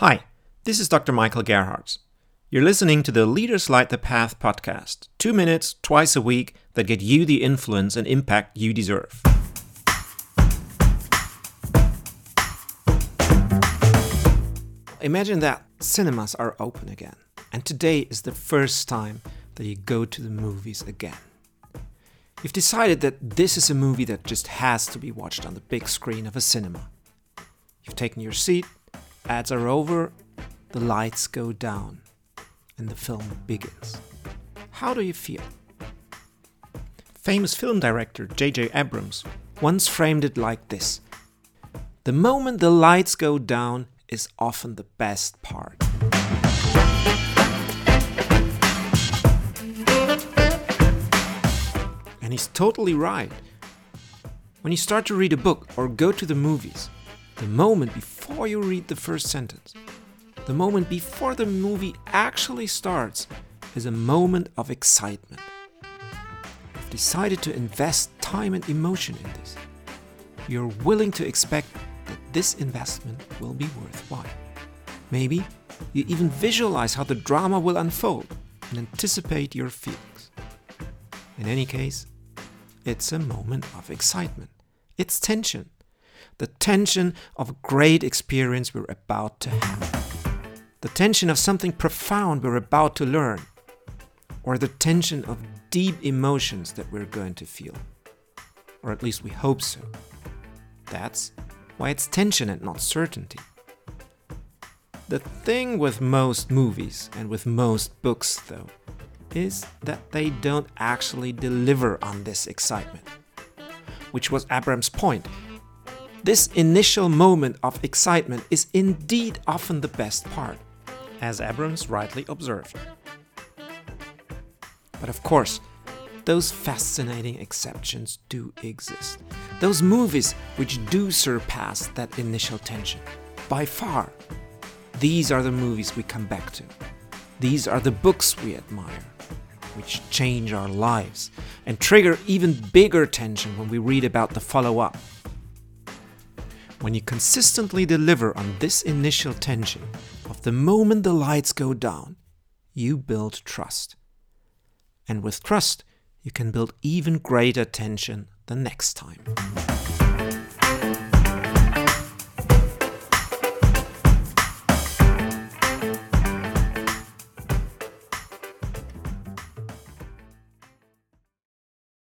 Hi, this is Dr. Michael Gerhardt. You're listening to the Leaders Light the Path podcast, two minutes twice a week that get you the influence and impact you deserve. Imagine that cinemas are open again, and today is the first time that you go to the movies again. You've decided that this is a movie that just has to be watched on the big screen of a cinema. You've taken your seat, ads are over, the lights go down, and the film begins. How do you feel? Famous film director J.J. Abrams once framed it like this The moment the lights go down is often the best part. And he's totally right. When you start to read a book or go to the movies, the moment before you read the first sentence, the moment before the movie actually starts, is a moment of excitement. You've decided to invest time and emotion in this. You're willing to expect that this investment will be worthwhile. Maybe you even visualize how the drama will unfold and anticipate your feelings. In any case, it's a moment of excitement. It's tension. The tension of a great experience we're about to have. The tension of something profound we're about to learn. Or the tension of deep emotions that we're going to feel. Or at least we hope so. That's why it's tension and not certainty. The thing with most movies and with most books, though, is that they don't actually deliver on this excitement. Which was Abrams' point. This initial moment of excitement is indeed often the best part, as Abrams rightly observed. But of course, those fascinating exceptions do exist. Those movies which do surpass that initial tension. By far, these are the movies we come back to. These are the books we admire which change our lives and trigger even bigger tension when we read about the follow up. When you consistently deliver on this initial tension of the moment the lights go down, you build trust. And with trust, you can build even greater tension the next time.